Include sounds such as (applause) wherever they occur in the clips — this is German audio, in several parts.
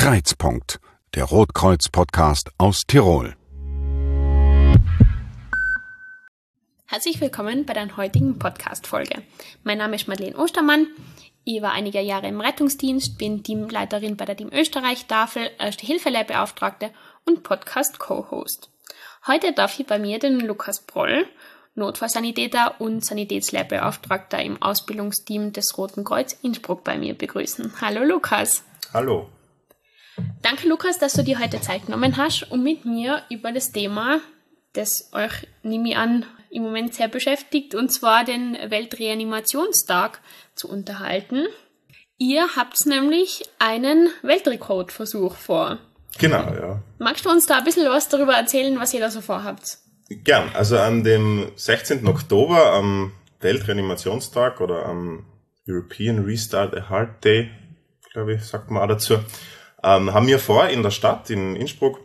Kreizpunkt, der Rotkreuz-Podcast aus Tirol. Herzlich willkommen bei der heutigen Podcast-Folge. Mein Name ist Madeleine Ostermann. Ich war einige Jahre im Rettungsdienst, bin Teamleiterin bei der Team Österreich-Tafel, Erste Hilfelehrbeauftragte und Podcast-Co-Host. Heute darf ich bei mir den Lukas Broll, Notfallsanitäter und Sanitätslehrbeauftragter im Ausbildungsteam des Roten Kreuz Innsbruck bei mir begrüßen. Hallo Lukas. Hallo. Danke Lukas, dass du dir heute Zeit genommen hast, um mit mir über das Thema, das euch, nehme ich an, im Moment sehr beschäftigt, und zwar den Weltreanimationstag zu unterhalten. Ihr habt nämlich einen Weltrekordversuch vor. Genau, ja. Magst du uns da ein bisschen was darüber erzählen, was ihr da so vorhabt? Gern. Also an dem 16. Oktober, am Weltreanimationstag oder am European Restart a Heart Day, glaube ich, sagt man auch dazu, ähm, haben wir vor, in der Stadt, in Innsbruck,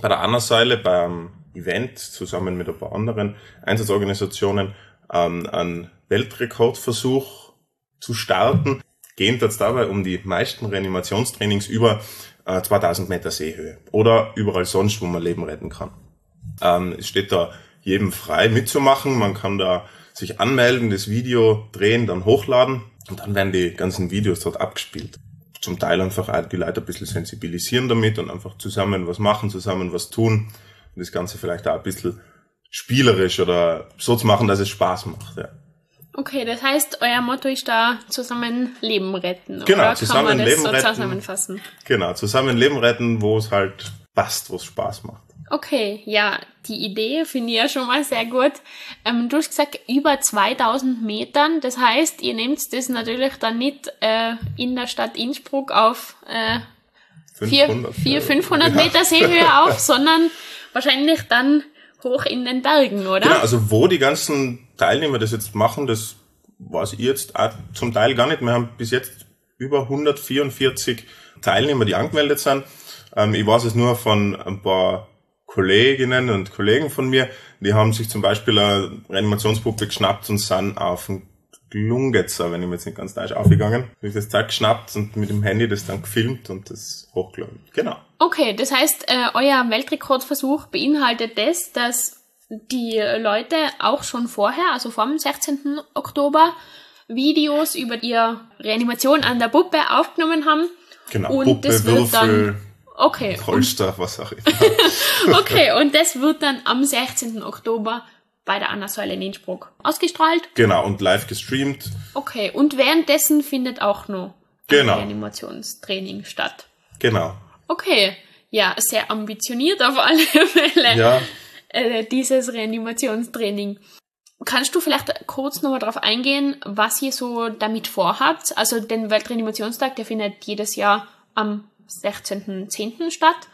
bei der Anna-Säule, beim Event, zusammen mit ein paar anderen Einsatzorganisationen, ähm, einen Weltrekordversuch zu starten. Gehen jetzt dabei um die meisten Reanimationstrainings über äh, 2000 Meter Seehöhe oder überall sonst, wo man Leben retten kann. Ähm, es steht da jedem frei mitzumachen. Man kann da sich anmelden, das Video drehen, dann hochladen und dann werden die ganzen Videos dort abgespielt zum Teil einfach die Leute ein bisschen sensibilisieren damit und einfach zusammen was machen, zusammen was tun und das Ganze vielleicht auch ein bisschen spielerisch oder so zu machen, dass es Spaß macht. Ja. Okay, das heißt, euer Motto ist da zusammen Leben retten. Genau, oder? zusammen Kann man das Leben so retten. zusammenfassen? Genau, zusammen Leben retten, wo es halt passt, wo es Spaß macht. Okay, ja, die Idee finde ich ja schon mal sehr gut. Ähm, du hast gesagt, über 2000 Metern. Das heißt, ihr nehmt das natürlich dann nicht äh, in der Stadt Innsbruck auf äh, 400, 400 500 Meter Seehöhe (laughs) auf, sondern wahrscheinlich dann hoch in den Bergen, oder? Genau, also wo die ganzen Teilnehmer das jetzt machen, das weiß ich jetzt auch zum Teil gar nicht. Wir haben bis jetzt über 144 Teilnehmer, die angemeldet sind. Ähm, ich weiß es nur von ein paar Kolleginnen und Kollegen von mir, die haben sich zum Beispiel eine Reanimationspuppe geschnappt und sind auf den Glungetzer, wenn ich mir jetzt nicht ganz falsch aufgegangen, habe ich das Zeug geschnappt und mit dem Handy das dann gefilmt und das hochgeladen. Genau. Okay, das heißt, äh, euer Weltrekordversuch beinhaltet das, dass die Leute auch schon vorher, also vor dem 16. Oktober, Videos über ihre Reanimation an der Puppe aufgenommen haben. Genau, Und Puppe, das wird Würfel, dann- Okay. Polster, was auch immer. (laughs) Okay, und das wird dann am 16. Oktober bei der Anna-Säule in Innsbruck ausgestrahlt. genau, und live gestreamt. Okay, und währenddessen findet auch noch Genau. ein Reanimationstraining statt. Genau. Okay, ja, sehr ambitioniert auf alle (laughs) Fälle, Ja, äh, dieses Reanimationstraining. Kannst du vielleicht kurz nochmal darauf eingehen, was ihr so damit vorhabt? Also den Weltreanimationstag, der findet jedes Jahr am 16.10. statt.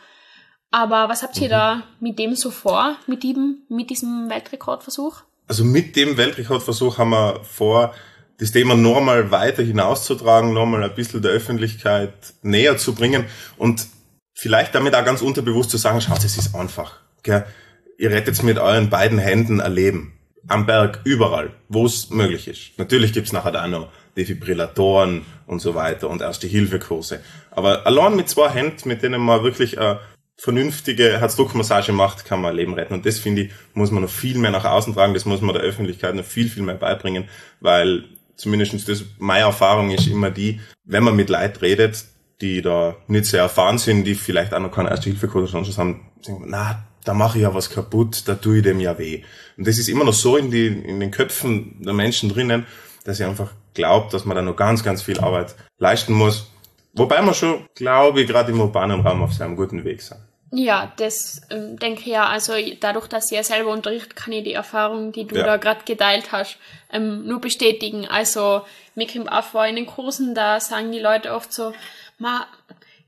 Aber was habt ihr da mit dem so vor, mit diesem, mit diesem Weltrekordversuch? Also mit dem Weltrekordversuch haben wir vor, das Thema nochmal weiter hinauszutragen, nochmal ein bisschen der Öffentlichkeit näher zu bringen und vielleicht damit auch ganz unterbewusst zu sagen, schaut, es ist einfach. Gell? Ihr rettet mit euren beiden Händen ein Leben. Am Berg, überall, wo es möglich ist. Natürlich gibt's nachher auch noch Defibrillatoren und so weiter und Erste-Hilfe-Kurse. Aber allein mit zwei Händen, mit denen man wirklich eine vernünftige Herzdruckmassage macht, kann man Leben retten. Und das, finde ich, muss man noch viel mehr nach außen tragen. Das muss man der Öffentlichkeit noch viel, viel mehr beibringen, weil zumindest das, meine Erfahrung ist immer die, wenn man mit Leuten redet, die da nicht sehr erfahren sind, die vielleicht auch noch keine Erste-Hilfe-Kurs oder sonst was haben, sagen, na, da mache ich ja was kaputt, da tue ich dem ja weh. Und das ist immer noch so in, die, in den Köpfen der Menschen drinnen, dass ich einfach glaube, dass man da noch ganz, ganz viel Arbeit leisten muss. Wobei wir schon, glaube ich, gerade im urbanen Raum auf seinem guten Weg sind. Ja, das ähm, denke ich ja. Also dadurch, dass ihr ja selber unterrichtet, kann ich die Erfahrung, die du Ja. da gerade geteilt hast, ähm, nur bestätigen. Also mir kommt auch vor in den Kursen, da sagen die Leute oft so, ma,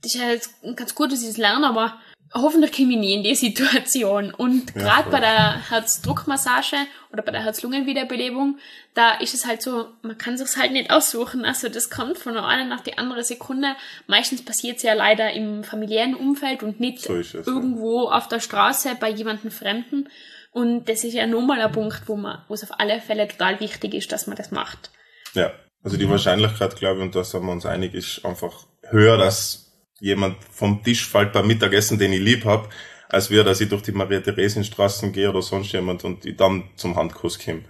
das ist ja jetzt ganz gut, dass ich das lerne, aber hoffentlich komme ich nie in die Situation. Und gerade bei der Herzdruckmassage oder bei der Herz-Lungen-Wiederbelebung, da ist es halt so, man kann sich's halt nicht aussuchen. Also das kommt von der einen nach die andere Sekunde. Meistens passiert es ja leider im familiären Umfeld und nicht So es, ja. irgendwo auf der Straße bei jemandem Fremden. Und das ist ja nun mal ein Punkt, wo man, wo es auf alle Fälle total wichtig ist, dass man das macht. Ja, also die Wahrscheinlichkeit, glaube ich, und da sind wir uns einig, ist einfach höher, dass jemand vom Tisch fällt beim Mittagessen, den ich lieb hab, als wäre, dass ich durch die Maria-Theresien-Straßen gehe oder sonst jemand und ich dann zum Handkuss komme.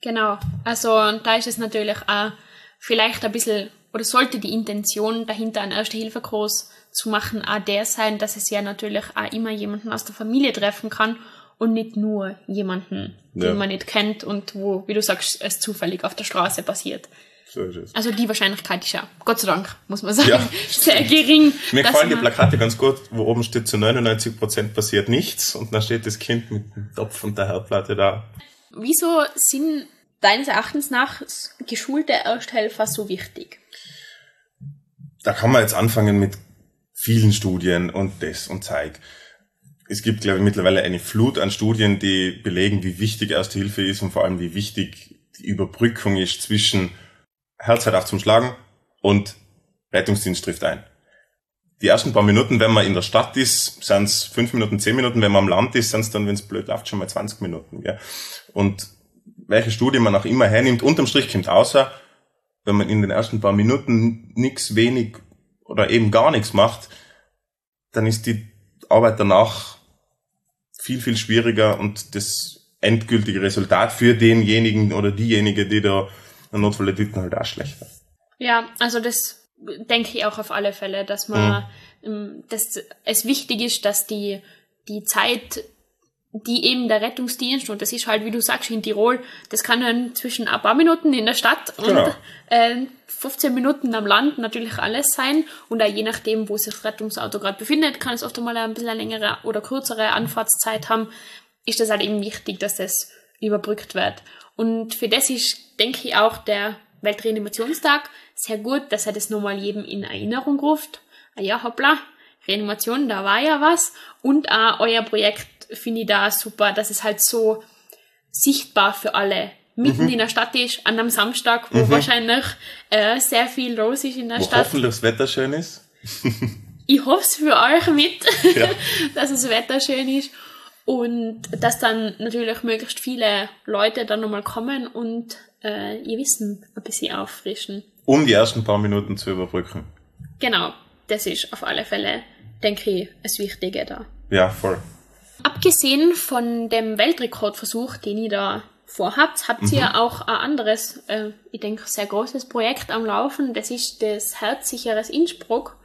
Genau. Also da ist es natürlich auch vielleicht ein bisschen, oder sollte die Intention dahinter einen Erste-Hilfe-Kurs zu machen auch der sein, dass es ja natürlich auch immer jemanden aus der Familie treffen kann und nicht nur jemanden, den Ja. man nicht kennt und wo, wie du sagst, es zufällig auf der Straße passiert. So ist es. Also die Wahrscheinlichkeit ist ja, Gott sei Dank, muss man sagen, Ja. (laughs) sehr gering. Mir gefallen die Plakate ganz gut, wo oben steht, zu 99% passiert nichts und dann steht das Kind mit dem Topf und der Herdplatte da. Wieso sind deines Erachtens nach geschulte Ersthelfer so wichtig? Da kann man jetzt anfangen mit vielen Studien und das und zeig. Es gibt, glaube ich, mittlerweile eine Flut an Studien, die belegen, wie wichtig Erste Hilfe ist und vor allem, wie wichtig die Überbrückung ist zwischen Herz hört auf zum Schlagen und Rettungsdienst trifft ein. Die ersten paar Minuten, wenn man in der Stadt ist, sind es fünf Minuten, zehn Minuten. Wenn man am Land ist, sind es dann, wenn es blöd läuft, schon mal 20 Minuten. Gell? Und welche Studie man auch immer hernimmt, unterm Strich kommt außer, wenn man in den ersten paar Minuten nichts, wenig oder eben gar nichts macht, dann ist die Arbeit danach viel, viel schwieriger und das endgültige Resultat für denjenigen oder diejenige, die da einen Notfall erlitten, halt auch schlechter. Ja, also das denke ich auch auf alle Fälle, dass man, ähm, dass es wichtig ist, dass die, die Zeit, die eben der Rettungsdienst, und das ist halt, wie du sagst, in Tirol, das kann dann zwischen ein paar Minuten in der Stadt Genau. und äh, 15 Minuten am Land natürlich alles sein. Und auch je nachdem, wo sich das Rettungsauto gerade befindet, kann es oft einmal ein bisschen eine längere oder kürzere Anfahrtszeit haben. Ist das halt eben wichtig, dass das überbrückt wird. Und für das ist, denke ich, auch der Weltreanimationstag sehr gut, dass er das nochmal jedem in Erinnerung ruft. Ah ja, hoppla, Reanimation, da war ja was. Und auch euer Projekt finde ich da super, dass es halt so sichtbar für alle mitten in der Stadt ist, an einem Samstag, wo wahrscheinlich äh, sehr viel los ist in der Wo Stadt. hoffentlich das Wetter schön ist. Ich hoffe es für euch mit, (laughs) Ja. (laughs) dass das Wetter schön ist und dass dann natürlich möglichst viele Leute dann nochmal kommen und äh, ihr Wissen ein bisschen auffrischen. Um die ersten paar Minuten zu überbrücken. Genau, das ist auf alle Fälle, denke ich, das Wichtige da. Ja, voll. Abgesehen von dem Weltrekordversuch, den ihr da vorhabt, habt ihr auch ein anderes, äh, ich denke, sehr großes Projekt am Laufen. Das ist das Herzsicheres Innsbruck.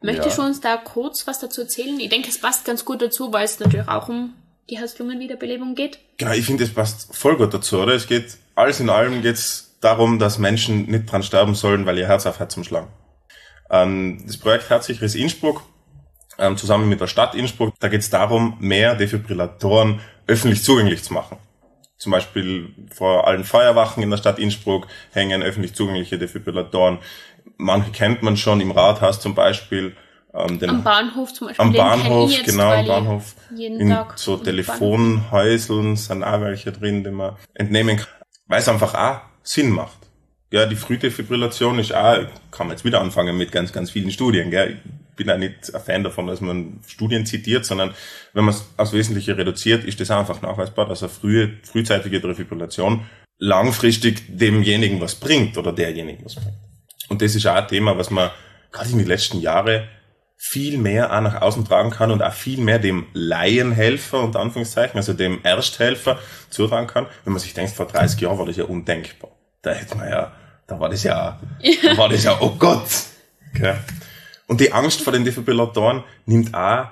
Möchtest Ja. du uns da kurz was dazu erzählen? Ich denke, es passt ganz gut dazu, weil es natürlich auch um die Herz-Lungen-Wiederbelebung geht. Genau, ich finde, es passt voll gut dazu, oder? Es geht, alles in allem geht's darum, dass Menschen nicht dran sterben sollen, weil ihr Herz aufhört zum Schlagen. Ähm, das Projekt Herzsicheres Innsbruck, ähm, zusammen mit der Stadt Innsbruck, da geht's darum, mehr Defibrillatoren öffentlich zugänglich zu machen. Zum Beispiel vor allen Feuerwachen in der Stadt Innsbruck hängen öffentlich zugängliche Defibrillatoren. Manche kennt man schon im Rathaus zum Beispiel. Ähm, den Am Bahnhof zum Beispiel. am Bahnhof, genau, am Bahnhof. Jeden In Tag so Telefonhäuseln sind auch welche drin, die man entnehmen kann. Weil es einfach auch Sinn macht. Ja, die Frühdefibrillation ist auch, kann man jetzt wieder anfangen mit ganz, ganz vielen Studien, gell. Ich bin auch nicht ein Fan davon, dass man Studien zitiert, sondern wenn man es aufs Wesentliche reduziert, ist das einfach nachweisbar, dass eine frühe, frühzeitige Defibrillation langfristig demjenigen was bringt oder derjenigen was bringt. Und das ist auch ein Thema, was man gerade in den letzten Jahren viel mehr auch nach außen tragen kann und auch viel mehr dem Laienhelfer, unter Anführungszeichen, also dem Ersthelfer zutragen kann. Wenn man sich denkt, vor 30 Jahren war das ja undenkbar. Da hätte man ja, da war das ja, da war das ja, oh Gott. Okay. Und die Angst vor den Defibrillatoren nimmt auch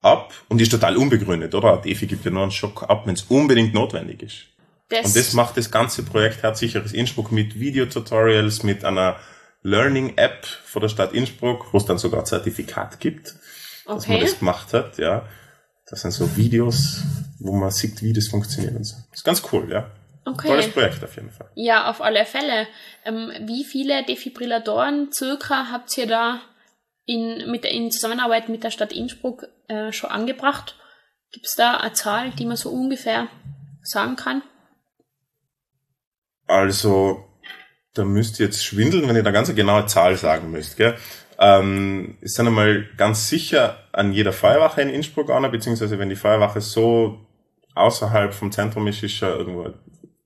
ab und ist total unbegründet, oder? Ein Defi gibt ja nur einen Schock ab, wenn es unbedingt notwendig ist. Das, Und das macht das ganze Projekt Herzsicheres Innsbruck mit Videotutorials, mit einer Learning-App von der Stadt Innsbruck, wo es dann sogar ein Zertifikat gibt, dass man okay. das gemacht hat, ja. Das sind so Videos, wo man sieht, wie das funktioniert und so. Das ist ganz cool, ja. Tolles Okay. Projekt auf jeden Fall. Ja, auf alle Fälle. Ähm, wie viele Defibrillatoren circa habt ihr da in, mit, in Zusammenarbeit mit der Stadt Innsbruck äh, schon angebracht? Gibt es da eine Zahl, die man so ungefähr sagen kann? Also, da müsst ihr jetzt schwindeln, wenn ihr da ganz eine genaue Zahl sagen müsst, gell? Ähm, es sind einmal ganz sicher an jeder Feuerwache in Innsbruck einer, beziehungsweise wenn die Feuerwache so außerhalb vom Zentrum ist, ist ja irgendwo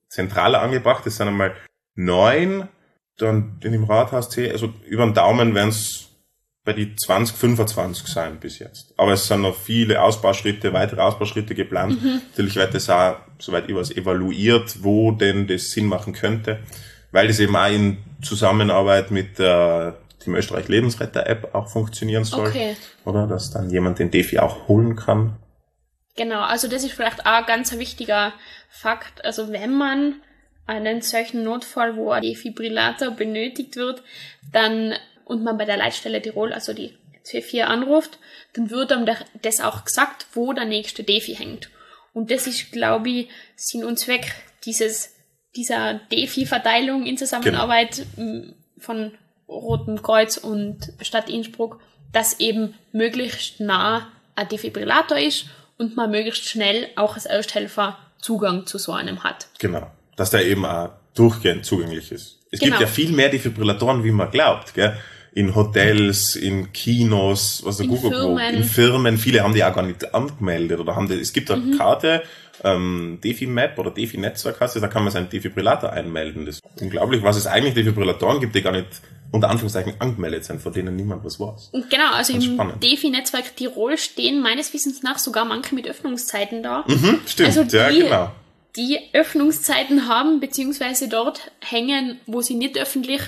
zentraler angebracht. Es sind einmal neun, dann in dem Rathaus zehn, also über den Daumen wären es bei die 20, 25 sein bis jetzt. Aber es sind noch viele Ausbauschritte, weitere Ausbauschritte geplant. Mhm. Natürlich wird das auch, soweit ich weiß, evaluiert, wo denn das Sinn machen könnte, weil das eben auch in Zusammenarbeit mit der Team Österreich Lebensretter App auch funktionieren soll. Okay. Oder dass dann jemand den Defi auch holen kann. Genau, also das ist vielleicht auch ein ganz wichtiger Fakt. Also wenn man einen solchen Notfall, wo ein Defibrillator benötigt wird, dann und man bei der Leitstelle Tirol, also die 24 anruft, dann wird einem das auch gesagt, wo der nächste Defi hängt. Und das ist, glaube ich, Sinn und Zweck dieses, dieser Defi-Verteilung in Zusammenarbeit genau. von Rotem Kreuz und Stadt Innsbruck, dass eben möglichst nah ein Defibrillator ist und man möglichst schnell auch als Ersthelfer Zugang zu so einem hat. Genau. Dass der eben auch durchgehend zugänglich ist. Es genau. gibt ja viel mehr Defibrillatoren, wie man glaubt, gell? In Hotels, in Kinos, was der Google Firmen. in Firmen. Viele haben die auch gar nicht angemeldet oder haben die, es gibt eine mhm. Karte, ähm, DeFi-Map oder DeFi-Netzwerk hast du, da kann man seinen Defibrillator einmelden. Das ist unglaublich, was es eigentlich Defibrillatoren gibt, die gar nicht unter Anführungszeichen angemeldet sind, von denen niemand was weiß. Genau, also Ganz im DeFi-Netzwerk Tirol stehen meines Wissens nach sogar manche mit Öffnungszeiten da. Mhm, stimmt, also die, ja, genau. Die Öffnungszeiten haben, beziehungsweise dort hängen, wo sie nicht öffentlich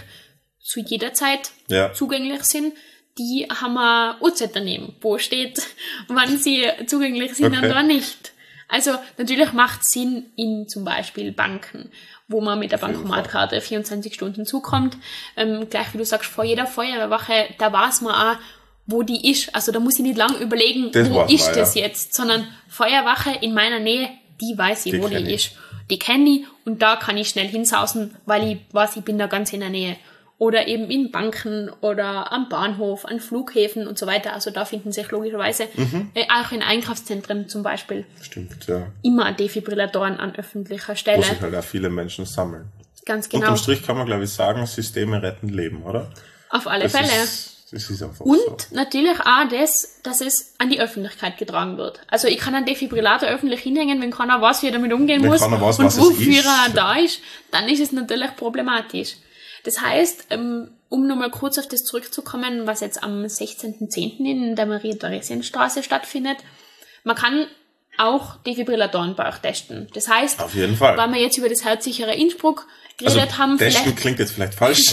zu jeder Zeit ja. zugänglich sind, die haben wir Uhrzeit daneben, wo steht, (laughs) wann sie zugänglich sind okay. und wann nicht. Also natürlich macht Sinn in zum Beispiel Banken, wo man mit der Bankomatkarte 24 Stunden zukommt. Ähm, gleich wie du sagst, vor jeder Feuerwehrwache, da weiß man auch, wo die ist. Also da muss ich nicht lange überlegen, das wo ist mal, das ja. jetzt, sondern Feuerwache in meiner Nähe, die weiß ich, die wo die ich. ist. Die kenne ich und da kann ich schnell hinsausen, weil ich weiß, ich bin da ganz in der Nähe oder eben in Banken oder am Bahnhof, an Flughäfen und so weiter. Also da finden sich logischerweise mhm. äh, auch in Einkaufszentren zum Beispiel Stimmt, ja. immer Defibrillatoren an öffentlicher Stelle. Wo sich halt auch viele Menschen sammeln. Ganz genau. Unterm Strich kann man, glaube ich, sagen, Systeme retten Leben, oder? Auf alle das Fälle. Ist, das ist einfach und so. natürlich auch das, dass es an die Öffentlichkeit getragen wird. Also ich kann einen Defibrillator öffentlich hinhängen, wenn keiner weiß, wie er damit umgehen wenn muss weiß, und wofür er da ist, dann ist es natürlich problematisch. Das heißt, ähm, um nochmal kurz auf das zurückzukommen, was jetzt am 16.10. in der Maria-Theresien-Straße stattfindet, man kann auch Defibrillatoren bei euch testen. Das heißt, auf jeden Fall. weil wir jetzt über das herzsichere Innsbruck geredet also, haben, testen klingt jetzt vielleicht falsch,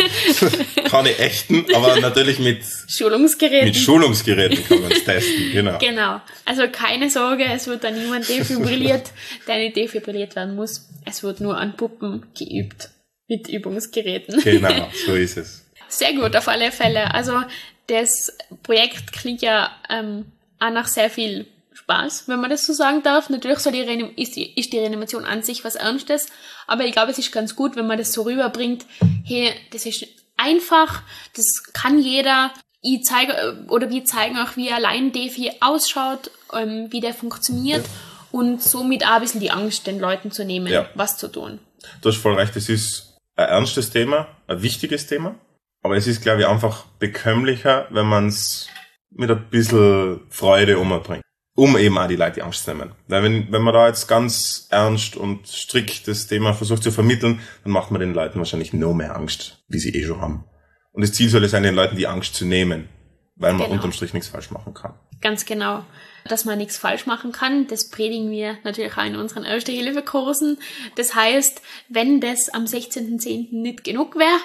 (laughs) keine echten, aber natürlich mit Schulungsgeräten. Mit Schulungsgeräten kann man es testen, genau. Genau. Also keine Sorge, es wird da niemand defibrilliert, (laughs) der nicht defibrilliert werden muss. Es wird nur an Puppen geübt mit Übungsgeräten. Genau, (laughs) so ist es. Sehr gut, auf alle Fälle. Also das Projekt klingt ja ähm, auch nach sehr viel Spaß, wenn man das so sagen darf. Natürlich soll die ist, die, ist die Reanimation an sich was Ernstes, aber ich glaube, es ist ganz gut, wenn man das so rüberbringt, hey, das ist einfach, das kann jeder. Ich zeige, oder wir zeigen auch, wie allein Defi ausschaut, ähm, wie der funktioniert und somit auch ein bisschen die Angst den Leuten zu nehmen, ja. was zu tun. Du hast voll recht, es ist ein ernstes Thema, ein wichtiges Thema. Aber es ist, glaube ich, einfach bekömmlicher, wenn man es mit ein bisschen Freude umbringt. Um eben auch die Leute die Angst zu nehmen. Weil wenn, wenn man da jetzt ganz ernst und strikt das Thema versucht zu vermitteln, dann macht man den Leuten wahrscheinlich noch mehr Angst, wie sie eh schon haben. Und das Ziel soll es sein, den Leuten die Angst zu nehmen, weil man genau. unterm Strich nichts falsch machen kann. Ganz genau dass man nichts falsch machen kann. Das predigen wir natürlich auch in unseren Erste-Hilfe-Kursen. Das heißt, wenn das am 16.10. nicht genug wäre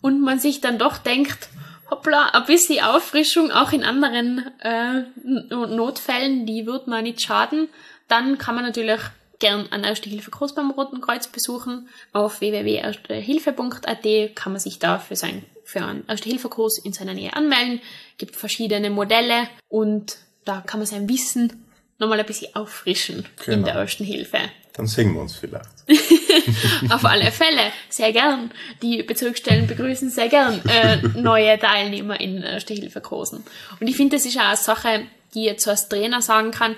und man sich dann doch denkt, hoppla, ein bisschen Auffrischung auch in anderen äh, Notfällen, die wird man nicht schaden, dann kann man natürlich gern einen Erste-Hilfe-Kurs beim Roten Kreuz besuchen. Auf www.erstehilfe.at kann man sich da für, sein, für einen Erste-Hilfe-Kurs in seiner Nähe anmelden. Gibt verschiedene Modelle und da kann man sein Wissen nochmal ein bisschen auffrischen genau. in der ersten Hilfe. Dann singen wir uns vielleicht. (laughs) Auf alle Fälle, sehr gern. Die Bezirksstellen begrüßen sehr gern äh, (laughs) neue Teilnehmer in Erste Hilfe Kursen. Und ich finde, das ist auch eine Sache, die ich jetzt als Trainer sagen kann.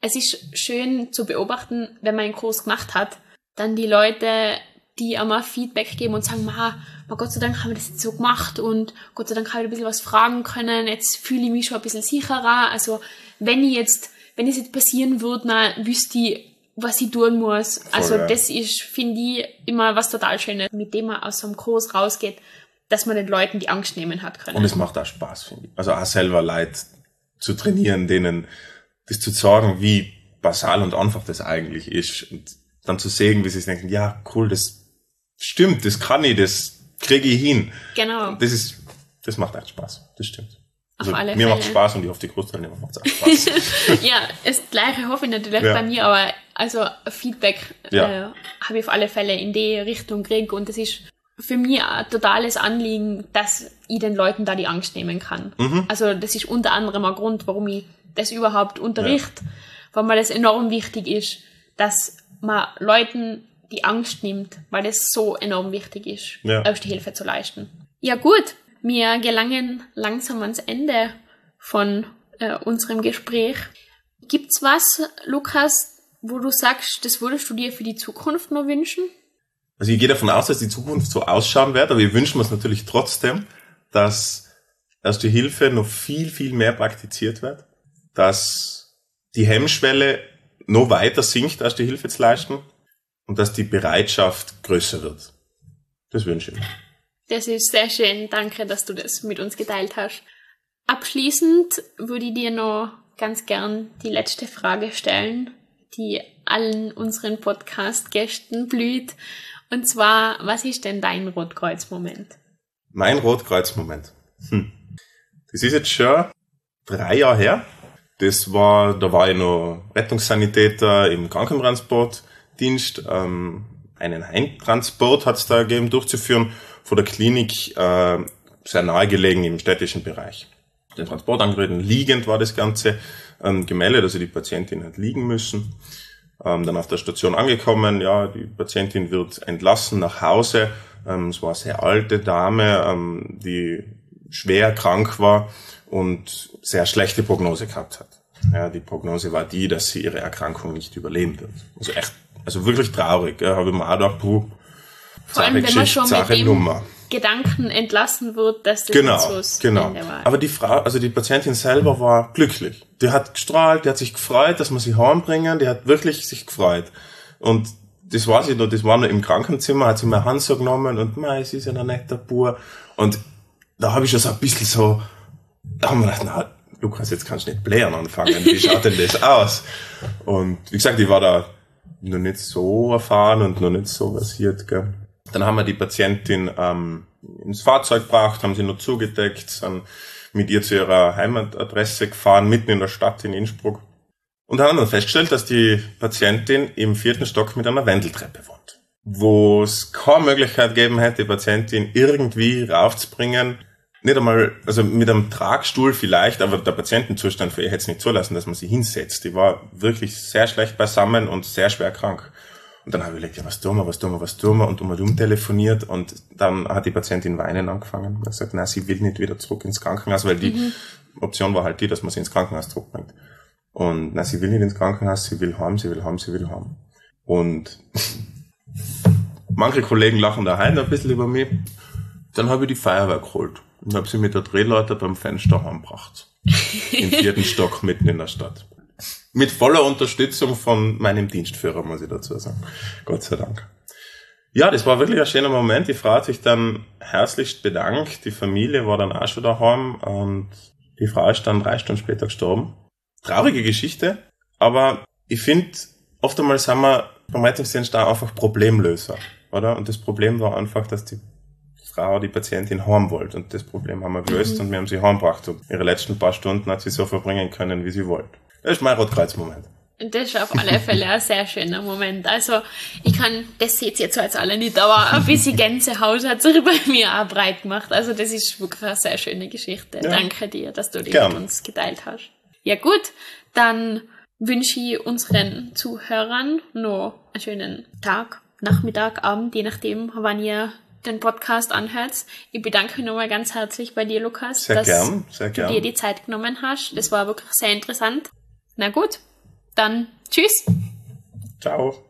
Es ist schön zu beobachten, wenn man einen Kurs gemacht hat, dann die Leute, die einmal Feedback geben und sagen, ma, aber Gott sei Dank haben wir das jetzt so gemacht und Gott sei Dank habe ich ein bisschen was fragen können, jetzt fühle ich mich schon ein bisschen sicherer. Also wenn ich jetzt, wenn es jetzt passieren würde, dann wüsste ich, was ich tun muss. Voll, also ja. das ist, finde ich, immer was total Schönes, mit dem man aus so einem Kurs rausgeht, dass man den Leuten die Angst nehmen hat können. Und es macht auch Spaß, finde ich. Also auch selber Leute zu trainieren, denen das zu sagen, wie basal und einfach das eigentlich ist. Und dann zu sehen, wie sie sich denken, ja, cool, das stimmt, das kann ich, das kriege ich hin. Genau. Das ist, das macht echt Spaß. Das stimmt. Alle mir Fälle. macht Spaß und ich hoffe, die Großteilnehmer macht es auch Spaß. (laughs) ja, das gleiche hoffe ich natürlich Ja. bei mir, aber also Feedback Ja. äh, habe ich auf alle Fälle in die Richtung gekriegt und das ist für mich ein totales Anliegen, dass ich den Leuten da die Angst nehmen kann. Mhm. Also das ist unter anderem ein Grund, warum ich das überhaupt unterrichte, weil mir das enorm wichtig ist, dass man Leuten die Angst nimmt, weil das so enorm wichtig ist, Ja. Erste Hilfe zu leisten. Ja gut, wir gelangen langsam ans Ende von äh, unserem Gespräch. Gibt's was, Lukas, wo du sagst, das würdest du dir für die Zukunft noch wünschen? Also ich gehe davon aus, dass die Zukunft so ausschauen wird, aber wir wünschen uns natürlich trotzdem, dass Erste Hilfe noch viel, viel mehr praktiziert wird, dass die Hemmschwelle noch weiter sinkt, Erste Hilfe zu leisten und dass die Bereitschaft größer wird. Das wünsche ich mir. Das ist sehr schön. Danke, dass du das mit uns geteilt hast. Abschließend würde ich dir noch ganz gern die letzte Frage stellen, die allen unseren Podcast-Gästen blüht. Und zwar, was ist denn dein Rotkreuz-Moment? Mein Rotkreuz-Moment. Hm. Das ist jetzt schon drei Jahre her. Das war, da war ich noch Rettungssanitäter im Krankentransportdienst. Ähm, einen Heimtransport hat es da gegeben, durchzuführen, von der Klinik äh, sehr nahe gelegen im städtischen Bereich. Den Transport angetreten, liegend war das Ganze ähm, gemeldet, also die Patientin hat liegen müssen. Ähm, dann auf der Station angekommen, ja, die Patientin wird entlassen nach Hause. Ähm, es war eine sehr alte Dame, ähm, die schwer krank war und sehr schlechte Prognose gehabt hat. Ja, die Prognose war die, dass sie ihre Erkrankung nicht überleben wird. Also echt, also wirklich traurig. Ja, habe ich mir auch gedacht, puh, Vor allem, wenn man schon mit dem Nummer. Gedanken entlassen wird, dass das Genau, so genau. Aber die Frau, also die Patientin selber war glücklich. Die hat gestrahlt, die hat sich gefreut, dass wir sie heimbringen, die hat wirklich sich gefreut. Und das war sie noch, das war noch im Krankenzimmer, hat sie mir Hand so genommen und mei, sie ist ja ein netter Bur. Und da habe ich schon so ein bisschen so, da haben wir gedacht, na, Lukas, jetzt kannst du nicht blären anfangen, wie schaut denn das aus? Und wie gesagt, ich war da noch nicht so erfahren und noch nicht so versiert, gell. Dann haben wir die Patientin ähm, ins Fahrzeug gebracht, haben sie noch zugedeckt, sind mit ihr zu ihrer Heimatadresse gefahren, mitten in der Stadt in Innsbruck. Und haben dann festgestellt, dass die Patientin im vierten Stock mit einer Wendeltreppe wohnt. Wo es keine Möglichkeit gegeben hätte, die Patientin irgendwie raufzubringen. Nicht einmal, also mit einem Tragstuhl vielleicht, aber der Patientenzustand für ihr hätte es nicht zulassen, dass man sie hinsetzt. Die war wirklich sehr schlecht beisammen und sehr schwer krank. Und dann habe ich überlegt, ja, was tun wir, was tun wir, was tun wir und um und um telefoniert und dann hat die Patientin weinen angefangen. Und gesagt, na, sie will nicht wieder zurück ins Krankenhaus, weil die Option war halt die, dass man sie ins Krankenhaus zurückbringt. Und na, sie will nicht ins Krankenhaus, sie will heim, sie will heim, sie will heim. Und (laughs) manche Kollegen lachen daheim ein bisschen über mich. Dann habe ich die Feuerwehr geholt und habe sie mit der Drehleiter beim Fenster heimgebracht. Im (laughs) vierten Stock mitten in der Stadt. Mit voller Unterstützung von meinem Dienstführer, muss ich dazu sagen. Gott sei Dank. Ja, das war wirklich ein schöner Moment. Die Frau hat sich dann herzlichst bedankt. Die Familie war dann auch schon daheim und die Frau ist dann drei Stunden später gestorben. Traurige Geschichte, aber ich finde, oft einmal sind wir beim Rettungsdienst da einfach Problemlöser, oder? Und das Problem war einfach, dass die Frau, die Patientin, heim wollte. Und das Problem haben wir gelöst und wir haben sie heimgebracht. Und ihre letzten paar Stunden hat sie so verbringen können, wie sie wollte. Das ist mein Rotkreuz-Moment. Das ist auf alle Fälle ein sehr schöner Moment. Also, ich kann, das seht ihr jetzt als alle nicht, aber ein bisschen Gänsehaut hat sich (laughs) bei mir auch breit gemacht. Also, das ist wirklich eine sehr schöne Geschichte. Ja. Danke dir, dass du die Gern. mit uns geteilt hast. Ja, gut, dann wünsche ich unseren Zuhörern noch einen schönen Tag, Nachmittag, Abend, je nachdem, wann ihr den Podcast anhört. Ich bedanke mich nochmal ganz herzlich bei dir, Lukas, Sehr dass gern, sehr du dir gern. die Zeit genommen hast. Das war wirklich sehr interessant. Na gut, dann tschüss. Ciao.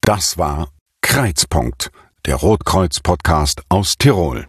Das war Kreuzpunkt, der Rotkreuz-Podcast aus Tirol.